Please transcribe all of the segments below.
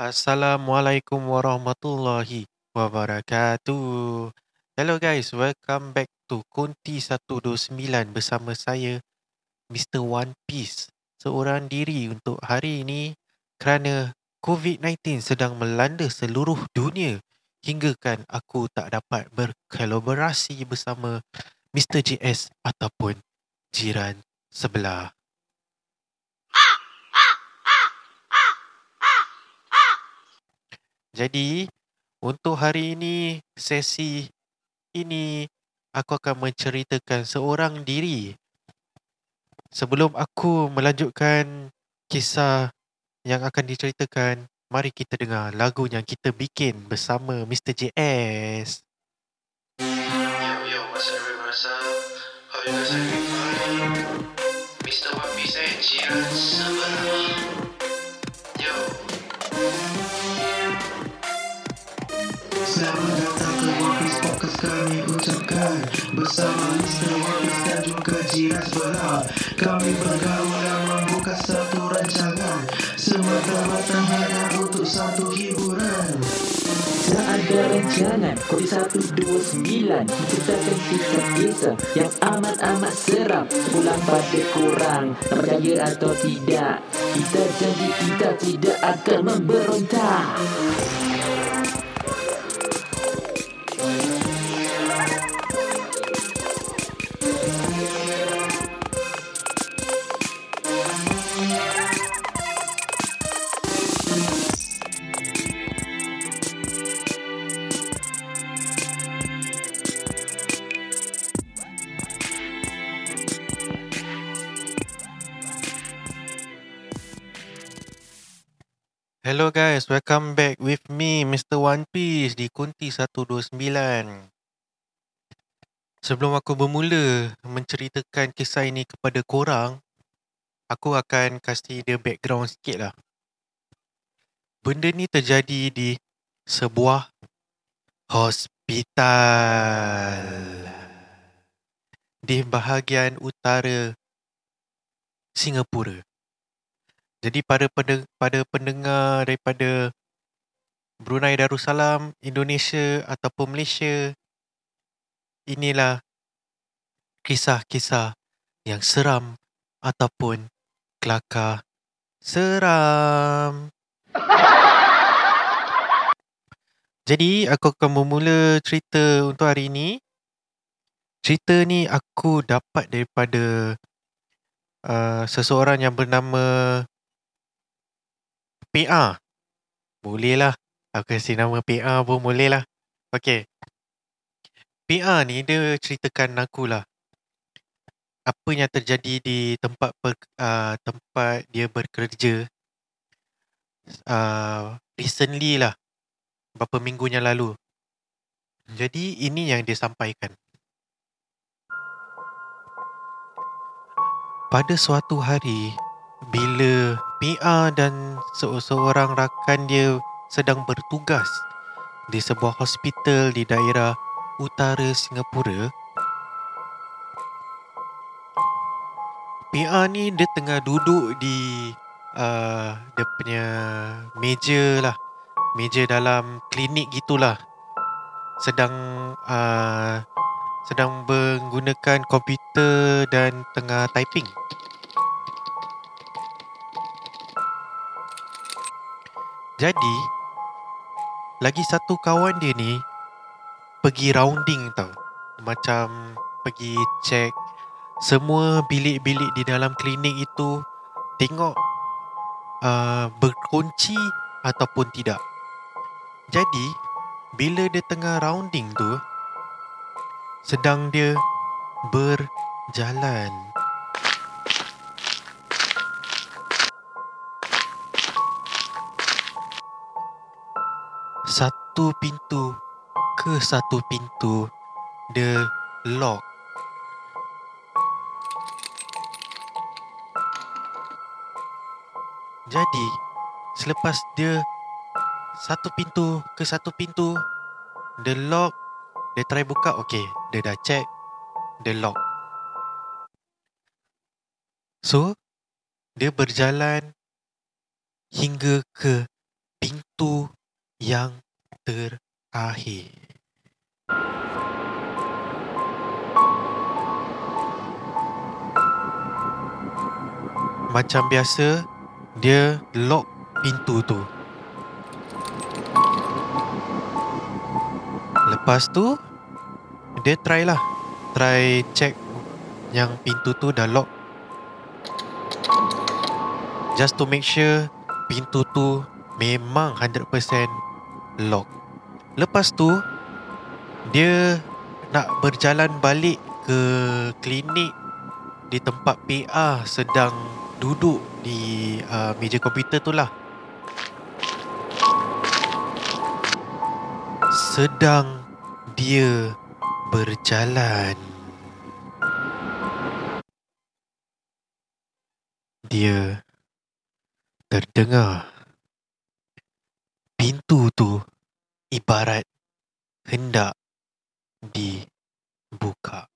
Assalamualaikum warahmatullahi wabarakatuh. Hello guys, welcome back to Kunti 129 bersama saya Mr. One Piece. Seorang diri untuk hari ini kerana COVID-19 sedang melanda seluruh dunia hinggakan aku tak dapat berkolaborasi bersama Mr. JS ataupun jiran sebelah. Jadi, untuk hari ini, sesi ini, aku akan menceritakan seorang diri. Sebelum aku melanjutkan kisah yang akan diceritakan, mari kita dengar lagu yang kita bikin bersama Mr. JS. Yo, yo, what's up. Mr. One Piece and. Yo. Selamat datang ke Piece Podcast kami ucapkan Bersama Mr. Piece dan juga Jiran sebelah Kami bergaul dan membuka satu rancangan. Semata-mata hanya untuk satu hiburan. Tak ada rancangan. Kodi 129 Menceritakan kisah-kisah Yang amat-amat seram. Pulang pada korang Tak percaya atau tidak? Kita janji kita tidak akan memberontak Hello guys, welcome back with me Mr. One Piece di Kunti 129. Sebelum aku bermula menceritakan kisah ini kepada korang, aku akan kasih dia background sikit lah. Benda ni terjadi di sebuah hospital di bahagian utara Singapura. Jadi pada pada pendengar daripada Brunei Darussalam, Indonesia ataupun Malaysia, inilah kisah-kisah yang seram ataupun kelakar seram. Jadi aku akan memula cerita untuk hari ini. Cerita ni aku dapat daripada uh, seseorang yang bernama PA. Boleh lah. Aku kasi nama PA pun boleh lah. Okay. PA ni dia ceritakan aku lah. Apa yang terjadi di tempat per, uh, tempat dia bekerja. Uh, recently lah. Berapa minggu yang lalu. Jadi ini yang dia sampaikan. Pada suatu hari, bila PA dan seorang rakan dia sedang bertugas di sebuah hospital di daerah utara Singapura. PA ni dia tengah duduk di uh, dia punya meja lah. Meja dalam klinik gitulah. Sedang uh, sedang menggunakan komputer dan tengah typing. Jadi lagi satu kawan dia ni pergi rounding tau. Macam pergi check semua bilik-bilik di dalam klinik itu tengok uh, berkunci ataupun tidak. Jadi bila dia tengah rounding tu sedang dia berjalan satu pintu ke satu pintu dia lock. Jadi selepas dia satu pintu ke satu pintu dia lock dia try buka okey dia dah check dia lock. So dia berjalan hingga ke pintu yang terakhir. Macam biasa, dia lock pintu tu. Lepas tu, dia try lah. Try check yang pintu tu dah lock. Just to make sure pintu tu memang 100% lock. Lepas tu, dia nak berjalan balik ke klinik di tempat PA sedang duduk di uh, meja komputer tu lah. Sedang dia berjalan. Dia terdengar pintu tu ibarat hendak dibuka.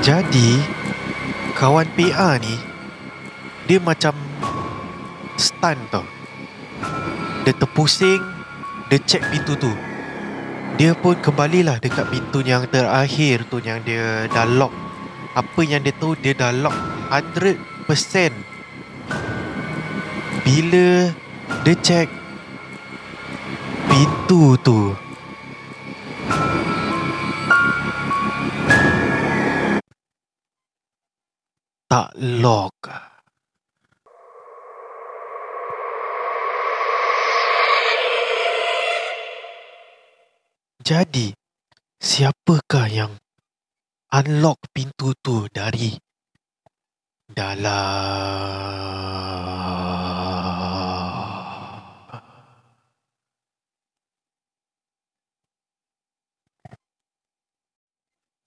Jadi kawan PA ni dia macam stun tau. Dia terpusing, dia check pintu tu. Dia pun kembalilah dekat pintu yang terakhir tu yang dia dah lock. Apa yang dia tahu dia dah lock 100%. Bila dia check pintu tu tak lock. Jadi, siapakah yang unlock pintu tu dari dalam?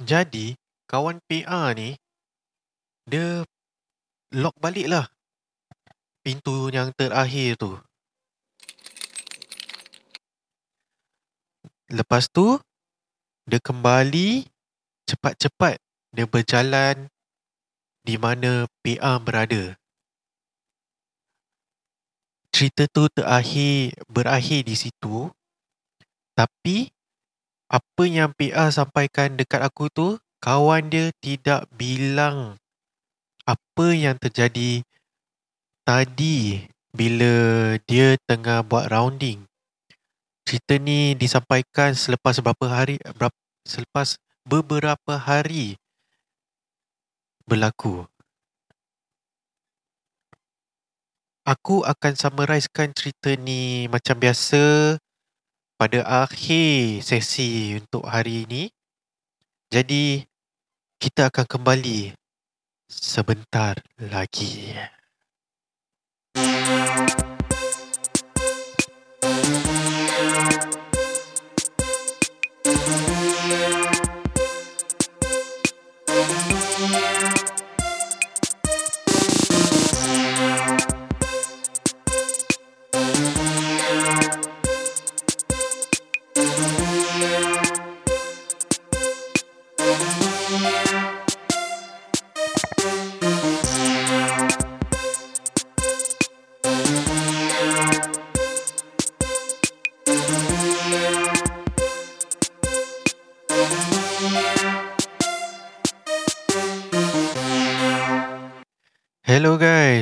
Jadi, kawan PA ni dia lock balik lah pintu yang terakhir tu. Lepas tu, dia kembali cepat-cepat dia berjalan di mana PA berada. Cerita tu terakhir berakhir di situ. Tapi apa yang PA sampaikan dekat aku tu, kawan dia tidak bilang apa yang terjadi tadi bila dia tengah buat rounding. Cerita ni disampaikan selepas beberapa hari selepas beberapa hari berlaku. Aku akan summarizekan cerita ni macam biasa pada akhir sesi untuk hari ini. Jadi kita akan kembali sebentar lagi. Hello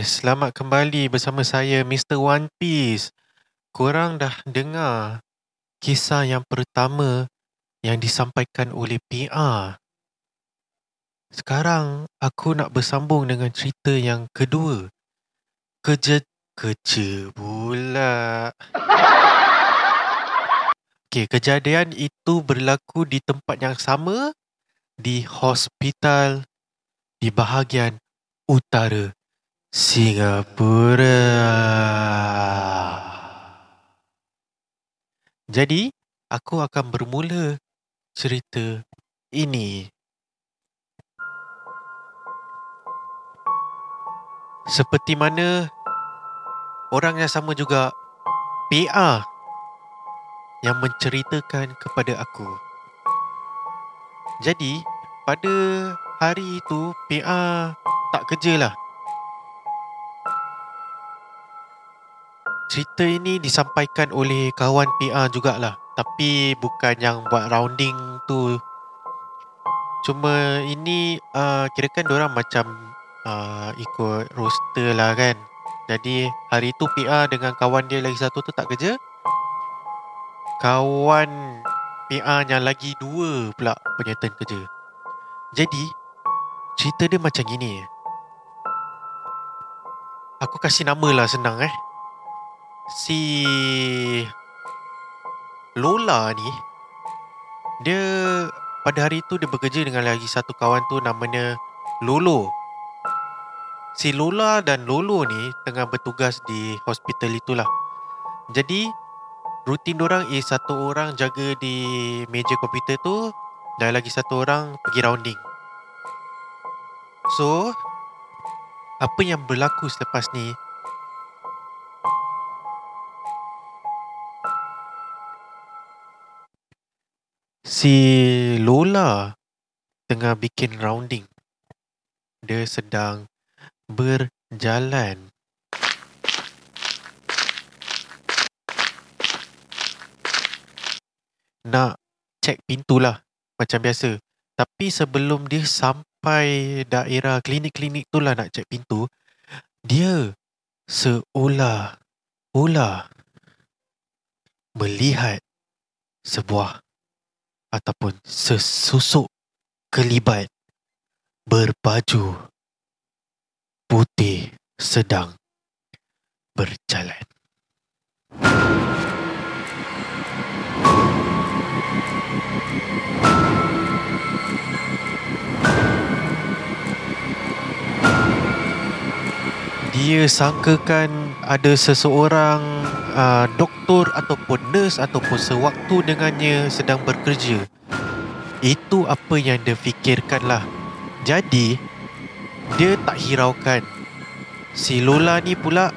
selamat kembali bersama saya Mr. One Piece. Korang dah dengar kisah yang pertama yang disampaikan oleh PA. Sekarang aku nak bersambung dengan cerita yang kedua. Kerja kerja pula. Okey, kejadian itu berlaku di tempat yang sama di hospital di bahagian utara Singapura. Jadi, aku akan bermula cerita ini. Seperti mana orang yang sama juga PA yang menceritakan kepada aku. Jadi, pada hari itu PA tak kerja lah. Cerita ini disampaikan oleh kawan PA jugalah. Tapi bukan yang buat rounding tu. Cuma ini uh, kirakan orang macam uh, ikut roster lah kan. Jadi hari tu PA dengan kawan dia lagi satu tu tak kerja. Kawan PA yang lagi dua pula punya turn kerja. Jadi cerita dia macam gini. Aku kasih nama lah senang eh. Si Lola ni dia pada hari tu dia bekerja dengan lagi satu kawan tu namanya Lolo. Si Lola dan Lolo ni tengah bertugas di hospital itulah. Jadi rutin orang is satu orang jaga di meja komputer tu dan lagi satu orang pergi rounding. So apa yang berlaku selepas ni Si Lola tengah bikin rounding. Dia sedang berjalan. Nak cek pintu lah macam biasa. Tapi sebelum dia sampai daerah klinik-klinik tu lah nak cek pintu, dia seolah-olah melihat sebuah ataupun sesusuk kelibat berbaju putih sedang berjalan. Dia sangkakan ada seseorang uh, doktor ataupun nurse ataupun sewaktu dengannya sedang bekerja. Itu apa yang dia fikirkan lah. Jadi, dia tak hiraukan. Si Lola ni pula,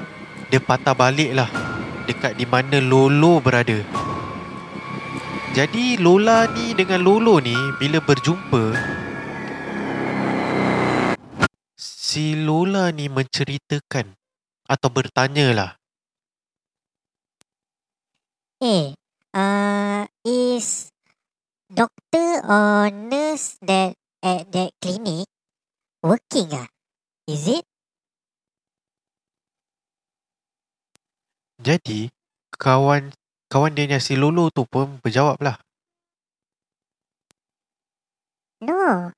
dia patah balik lah dekat di mana Lolo berada. Jadi Lola ni dengan Lolo ni bila berjumpa si Lola ni menceritakan atau bertanya lah Eh, uh, is doctor or nurse that at that clinic working ah? Is it? Jadi kawan kawan dia yang si Lolo tu pun berjawab lah. No,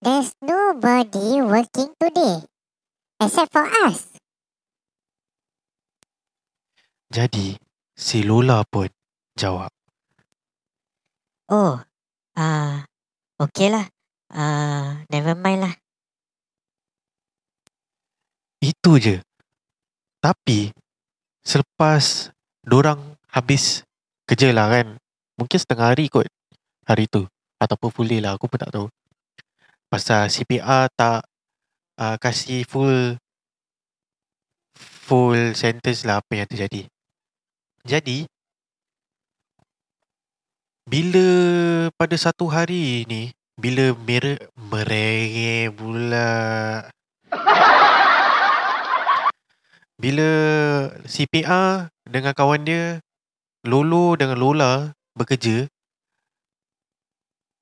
there's nobody working today except for us. Jadi si Lola pun jawab. Oh, ah, uh, okay lah. Ah, uh, never mind lah. Itu je. Tapi selepas dorang habis kerja lah kan. Mungkin setengah hari kot hari tu. Ataupun full day lah. Aku pun tak tahu. Pasal CPR tak uh, kasih full full sentence lah apa yang terjadi. Jadi bila pada satu hari ni bila mere merenge pula. Bila CPR dengan kawan dia Lolo dengan Lola bekerja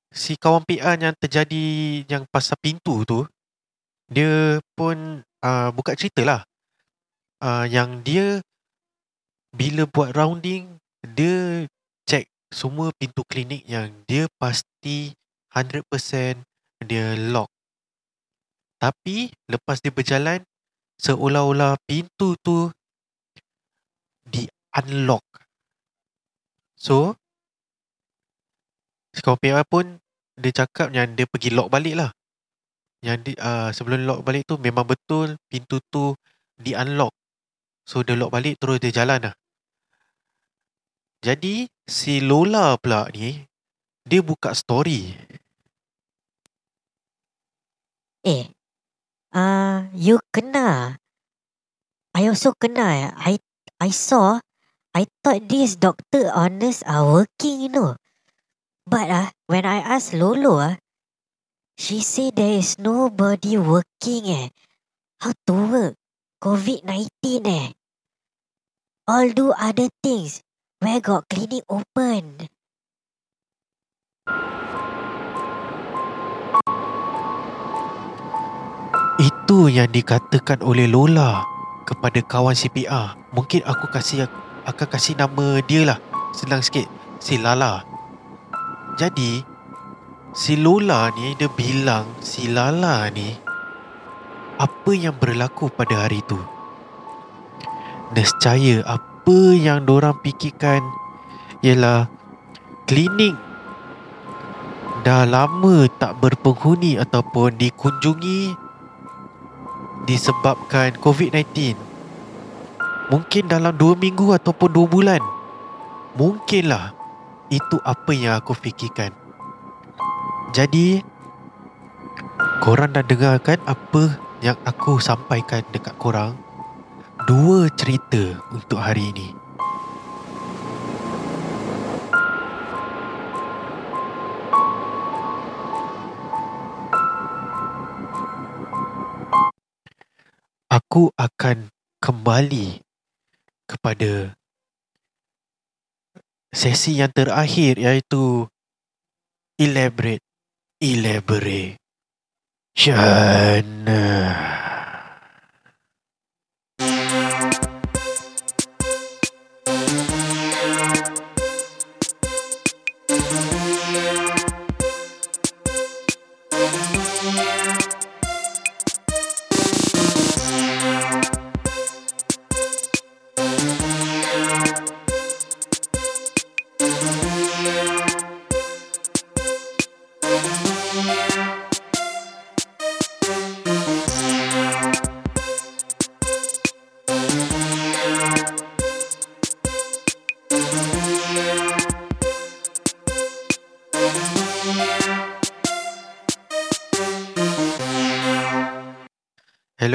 si kawan PR yang terjadi yang pasal pintu tu dia pun uh, buka cerita lah. Uh, yang dia bila buat rounding dia check semua pintu klinik yang dia pasti 100% dia lock tapi lepas dia berjalan seolah-olah pintu tu di unlock. So, PR pun dia cakap yang dia pergi lock balik lah. Yang di, uh, sebelum lock balik tu memang betul pintu tu di unlock. So dia lock balik terus dia jalan lah. Jadi si Lola pula ni dia buka story. Eh, uh, you kena. I also kena. I I saw I thought this doctor or nurse are working, you know. But ah, when I asked Lolo ah, she said there is nobody working eh. How to work? COVID-19 eh. All do other things. Where got clinic open? Itu yang dikatakan oleh Lola kepada kawan CPR. Mungkin aku kasih akan kasih nama dia lah. Senang sikit. Si Lala. Jadi si Lola ni dia bilang si Lala ni apa yang berlaku pada hari tu. Nescaya apa yang dorang fikirkan ialah klinik dah lama tak berpenghuni ataupun dikunjungi disebabkan COVID-19. Mungkin dalam 2 minggu ataupun 2 bulan. Mungkinlah itu apa yang aku fikirkan. Jadi korang dah dengarkan apa yang aku sampaikan dekat korang. Dua cerita untuk hari ini. Aku akan kembali kepada sesi yang terakhir iaitu elaborate elaborate Shana.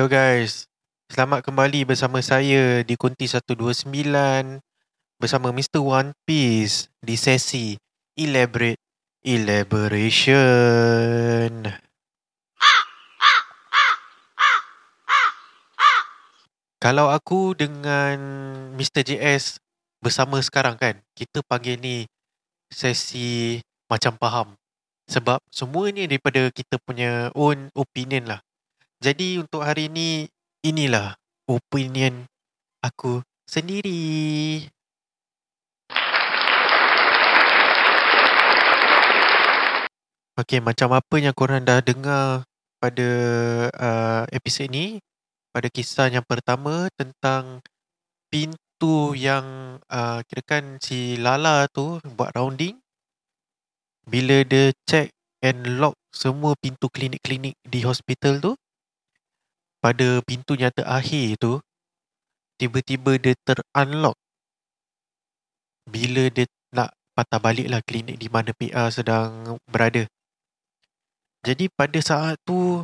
Guys. Selamat kembali bersama saya di Kunti 129 bersama Mr. One Piece di sesi Elaborate Elaboration. Kalau aku dengan Mr. JS bersama sekarang kan, kita panggil ni sesi macam faham. Sebab semua ni daripada kita punya own opinion lah. Jadi untuk hari ini inilah opinion aku sendiri. Okay, macam apa yang korang dah dengar pada uh, episod ni, pada kisah yang pertama tentang pintu yang uh, kirakan si Lala tu buat rounding bila dia check and lock semua pintu klinik-klinik di hospital tu pada pintu yang terakhir tu tiba-tiba dia ter-unlock bila dia nak patah balik lah klinik di mana PR sedang berada. Jadi pada saat tu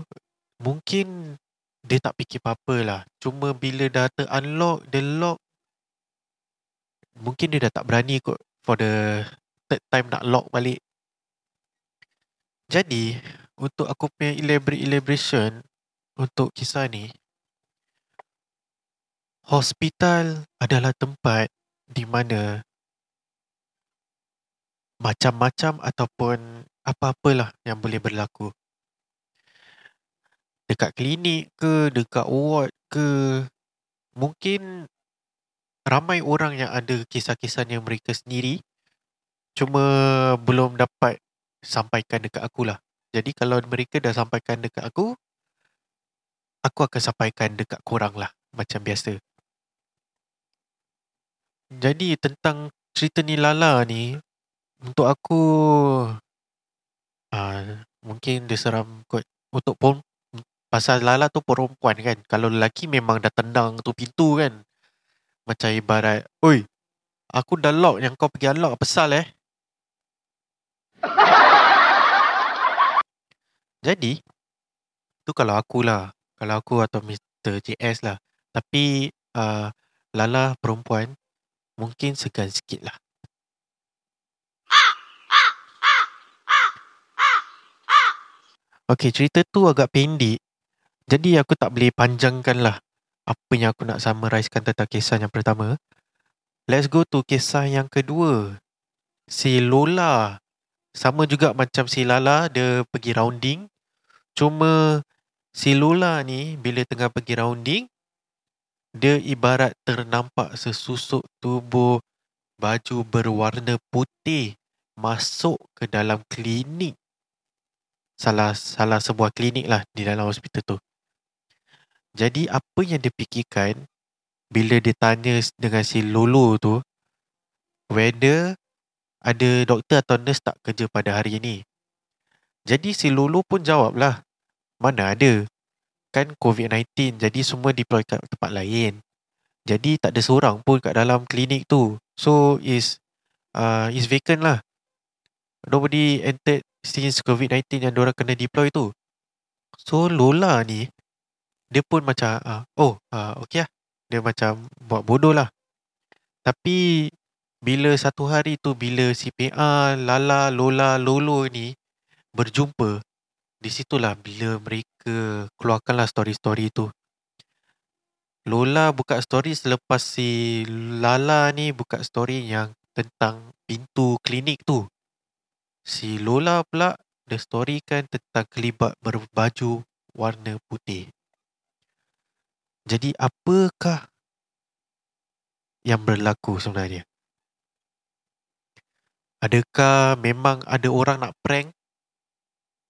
mungkin dia tak fikir apa-apa lah. Cuma bila dah ter-unlock, dia lock mungkin dia dah tak berani kot for the third time nak lock balik. Jadi untuk aku punya elaborate elaboration untuk kisah ni hospital adalah tempat di mana macam-macam ataupun apa-apalah yang boleh berlaku. Dekat klinik ke, dekat ward ke, mungkin ramai orang yang ada kisah-kisah yang mereka sendiri cuma belum dapat sampaikan dekat aku lah. Jadi kalau mereka dah sampaikan dekat aku, aku akan sampaikan dekat korang lah macam biasa. Jadi tentang cerita ni Lala ni untuk aku uh, mungkin dia seram kot untuk pun pasal Lala tu perempuan kan. Kalau lelaki memang dah tendang tu pintu kan. Macam ibarat, oi, aku dah lock yang kau pergi unlock apa sal eh? Jadi, tu kalau akulah kalau aku atau Mr. JS lah. Tapi uh, Lala perempuan, mungkin segan sikit lah. Okay, cerita tu agak pendek. Jadi aku tak boleh panjangkan lah apa yang aku nak summarizekan tentang kisah yang pertama. Let's go to kisah yang kedua. Si Lola. Sama juga macam si Lala, dia pergi rounding. Cuma si Lola ni bila tengah pergi rounding, dia ibarat ternampak sesusuk tubuh baju berwarna putih masuk ke dalam klinik. Salah salah sebuah klinik lah di dalam hospital tu. Jadi apa yang dia fikirkan bila dia tanya dengan si Lolo tu whether ada doktor atau nurse tak kerja pada hari ini. Jadi si Lolo pun jawab lah. Mana ada. Kan COVID-19 jadi semua deploy kat tempat lain. Jadi tak ada seorang pun kat dalam klinik tu. So is uh, is vacant lah. Nobody entered since COVID-19 yang diorang kena deploy tu. So Lola ni dia pun macam uh, oh uh, okay lah. Dia macam buat bodoh lah. Tapi bila satu hari tu bila si PA, Lala, Lola, Lolo ni berjumpa, di situlah bila mereka keluarkanlah story-story tu. Lola buka story selepas si Lala ni buka story yang tentang pintu klinik tu. Si Lola pula dia story kan tentang kelibat berbaju warna putih. Jadi apakah yang berlaku sebenarnya? Adakah memang ada orang nak prank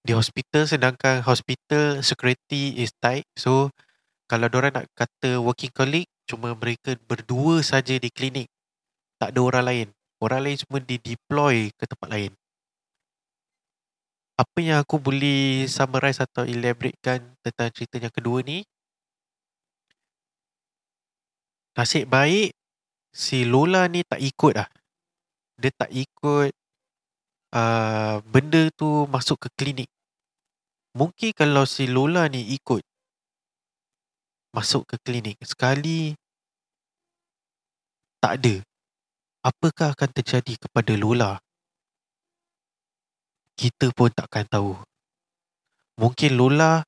di hospital sedangkan hospital security is tight so kalau orang nak kata working colleague cuma mereka berdua saja di klinik tak ada orang lain orang lain semua di deploy ke tempat lain apa yang aku boleh summarize atau elaboratekan tentang cerita yang kedua ni nasib baik si Lola ni tak ikut lah. Dia tak ikut uh, benda tu masuk ke klinik. Mungkin kalau si Lola ni ikut masuk ke klinik sekali tak ada. Apakah akan terjadi kepada Lola? Kita pun takkan tahu. Mungkin Lola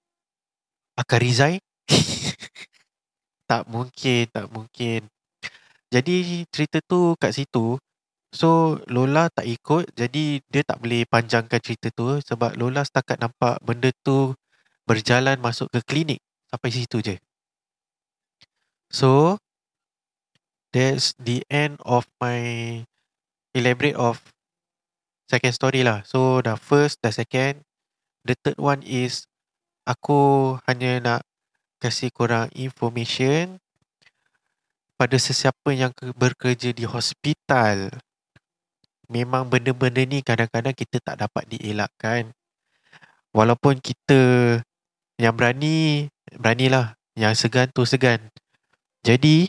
akan resign tak mungkin, tak mungkin. Jadi cerita tu kat situ. So Lola tak ikut jadi dia tak boleh panjangkan cerita tu sebab Lola setakat nampak benda tu berjalan masuk ke klinik sampai situ je. So that's the end of my elaborate of second story lah. So the first, the second, the third one is aku hanya nak kasih korang information pada sesiapa yang bekerja di hospital. Memang benda-benda ni kadang-kadang kita tak dapat dielakkan. Walaupun kita yang berani, beranilah. Yang segan tu segan. Jadi,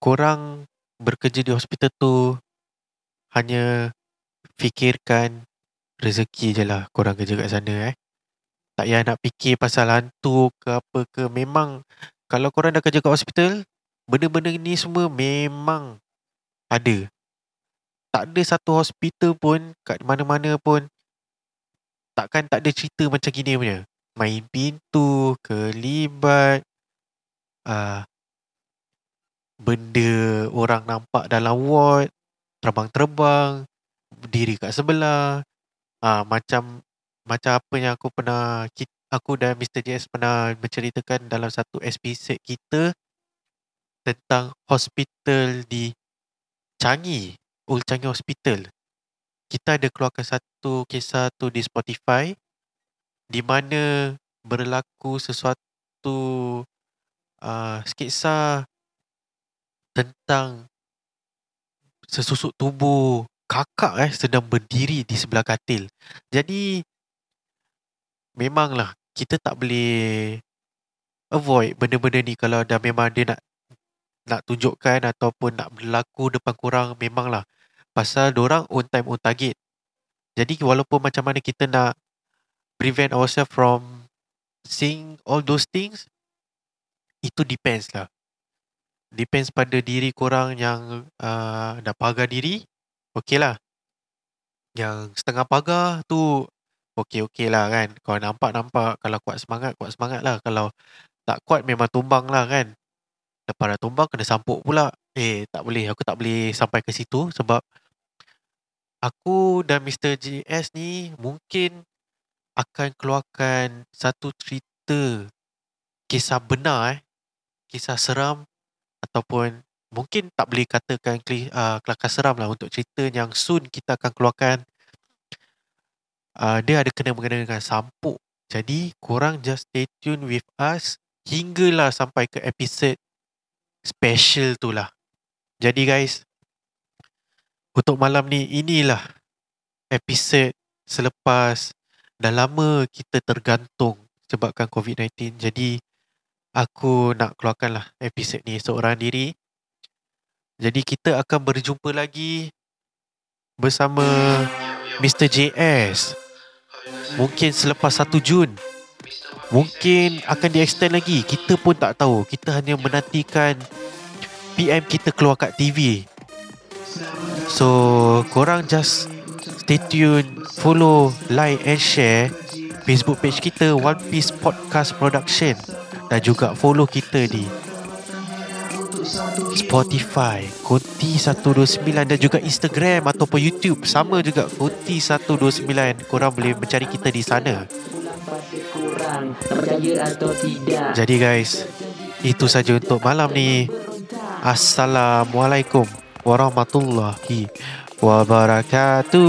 korang bekerja di hospital tu hanya fikirkan rezeki je lah korang kerja kat sana eh tak payah nak fikir pasal hantu ke apa ke. Memang kalau korang dah kerja kat hospital, benda-benda ni semua memang ada. Tak ada satu hospital pun kat mana-mana pun takkan tak ada cerita macam gini punya. Main pintu, kelibat, uh, benda orang nampak dalam ward, terbang-terbang, berdiri kat sebelah. Uh, macam macam apa yang aku pernah aku dan Mr. JS pernah menceritakan dalam satu episod kita tentang hospital di Changi, Old Changi Hospital. Kita ada keluarkan satu kisah tu di Spotify di mana berlaku sesuatu uh, sketsa tentang sesusuk tubuh kakak eh sedang berdiri di sebelah katil. Jadi memanglah kita tak boleh avoid benda-benda ni kalau dah memang dia nak nak tunjukkan ataupun nak berlaku depan kurang memanglah pasal orang on time on target jadi walaupun macam mana kita nak prevent ourselves from seeing all those things itu depends lah depends pada diri korang yang uh, dah pagar diri, okey lah. Yang setengah pagar tu okey-okey lah kan. Kalau nampak-nampak, kalau kuat semangat, kuat semangat lah. Kalau tak kuat memang tumbang lah kan. Lepas dah tumbang kena sampuk pula. Eh tak boleh, aku tak boleh sampai ke situ sebab aku dan Mr. JS ni mungkin akan keluarkan satu cerita kisah benar eh. Kisah seram ataupun mungkin tak boleh katakan uh, kelakar seram lah untuk cerita yang soon kita akan keluarkan. Uh, dia ada kena-mengena dengan sampuk. Jadi korang just stay tune with us hinggalah sampai ke episod special tu lah. Jadi guys, untuk malam ni inilah episod selepas dah lama kita tergantung sebabkan COVID-19. Jadi aku nak keluarkan lah episod ni seorang diri. Jadi kita akan berjumpa lagi bersama Mr. JS. Mungkin selepas 1 Jun. Mungkin akan di extend lagi. Kita pun tak tahu. Kita hanya menantikan PM kita keluar kat TV. So, korang just stay tune, follow, like and share Facebook page kita One Piece Podcast Production. Dan juga follow kita di Spotify Konti 129 dan juga Instagram ataupun YouTube. Sama juga Konti 129 korang boleh mencari kita di sana. Jadi guys itu saja untuk malam ni. Assalamualaikum warahmatullahi wabarakatuh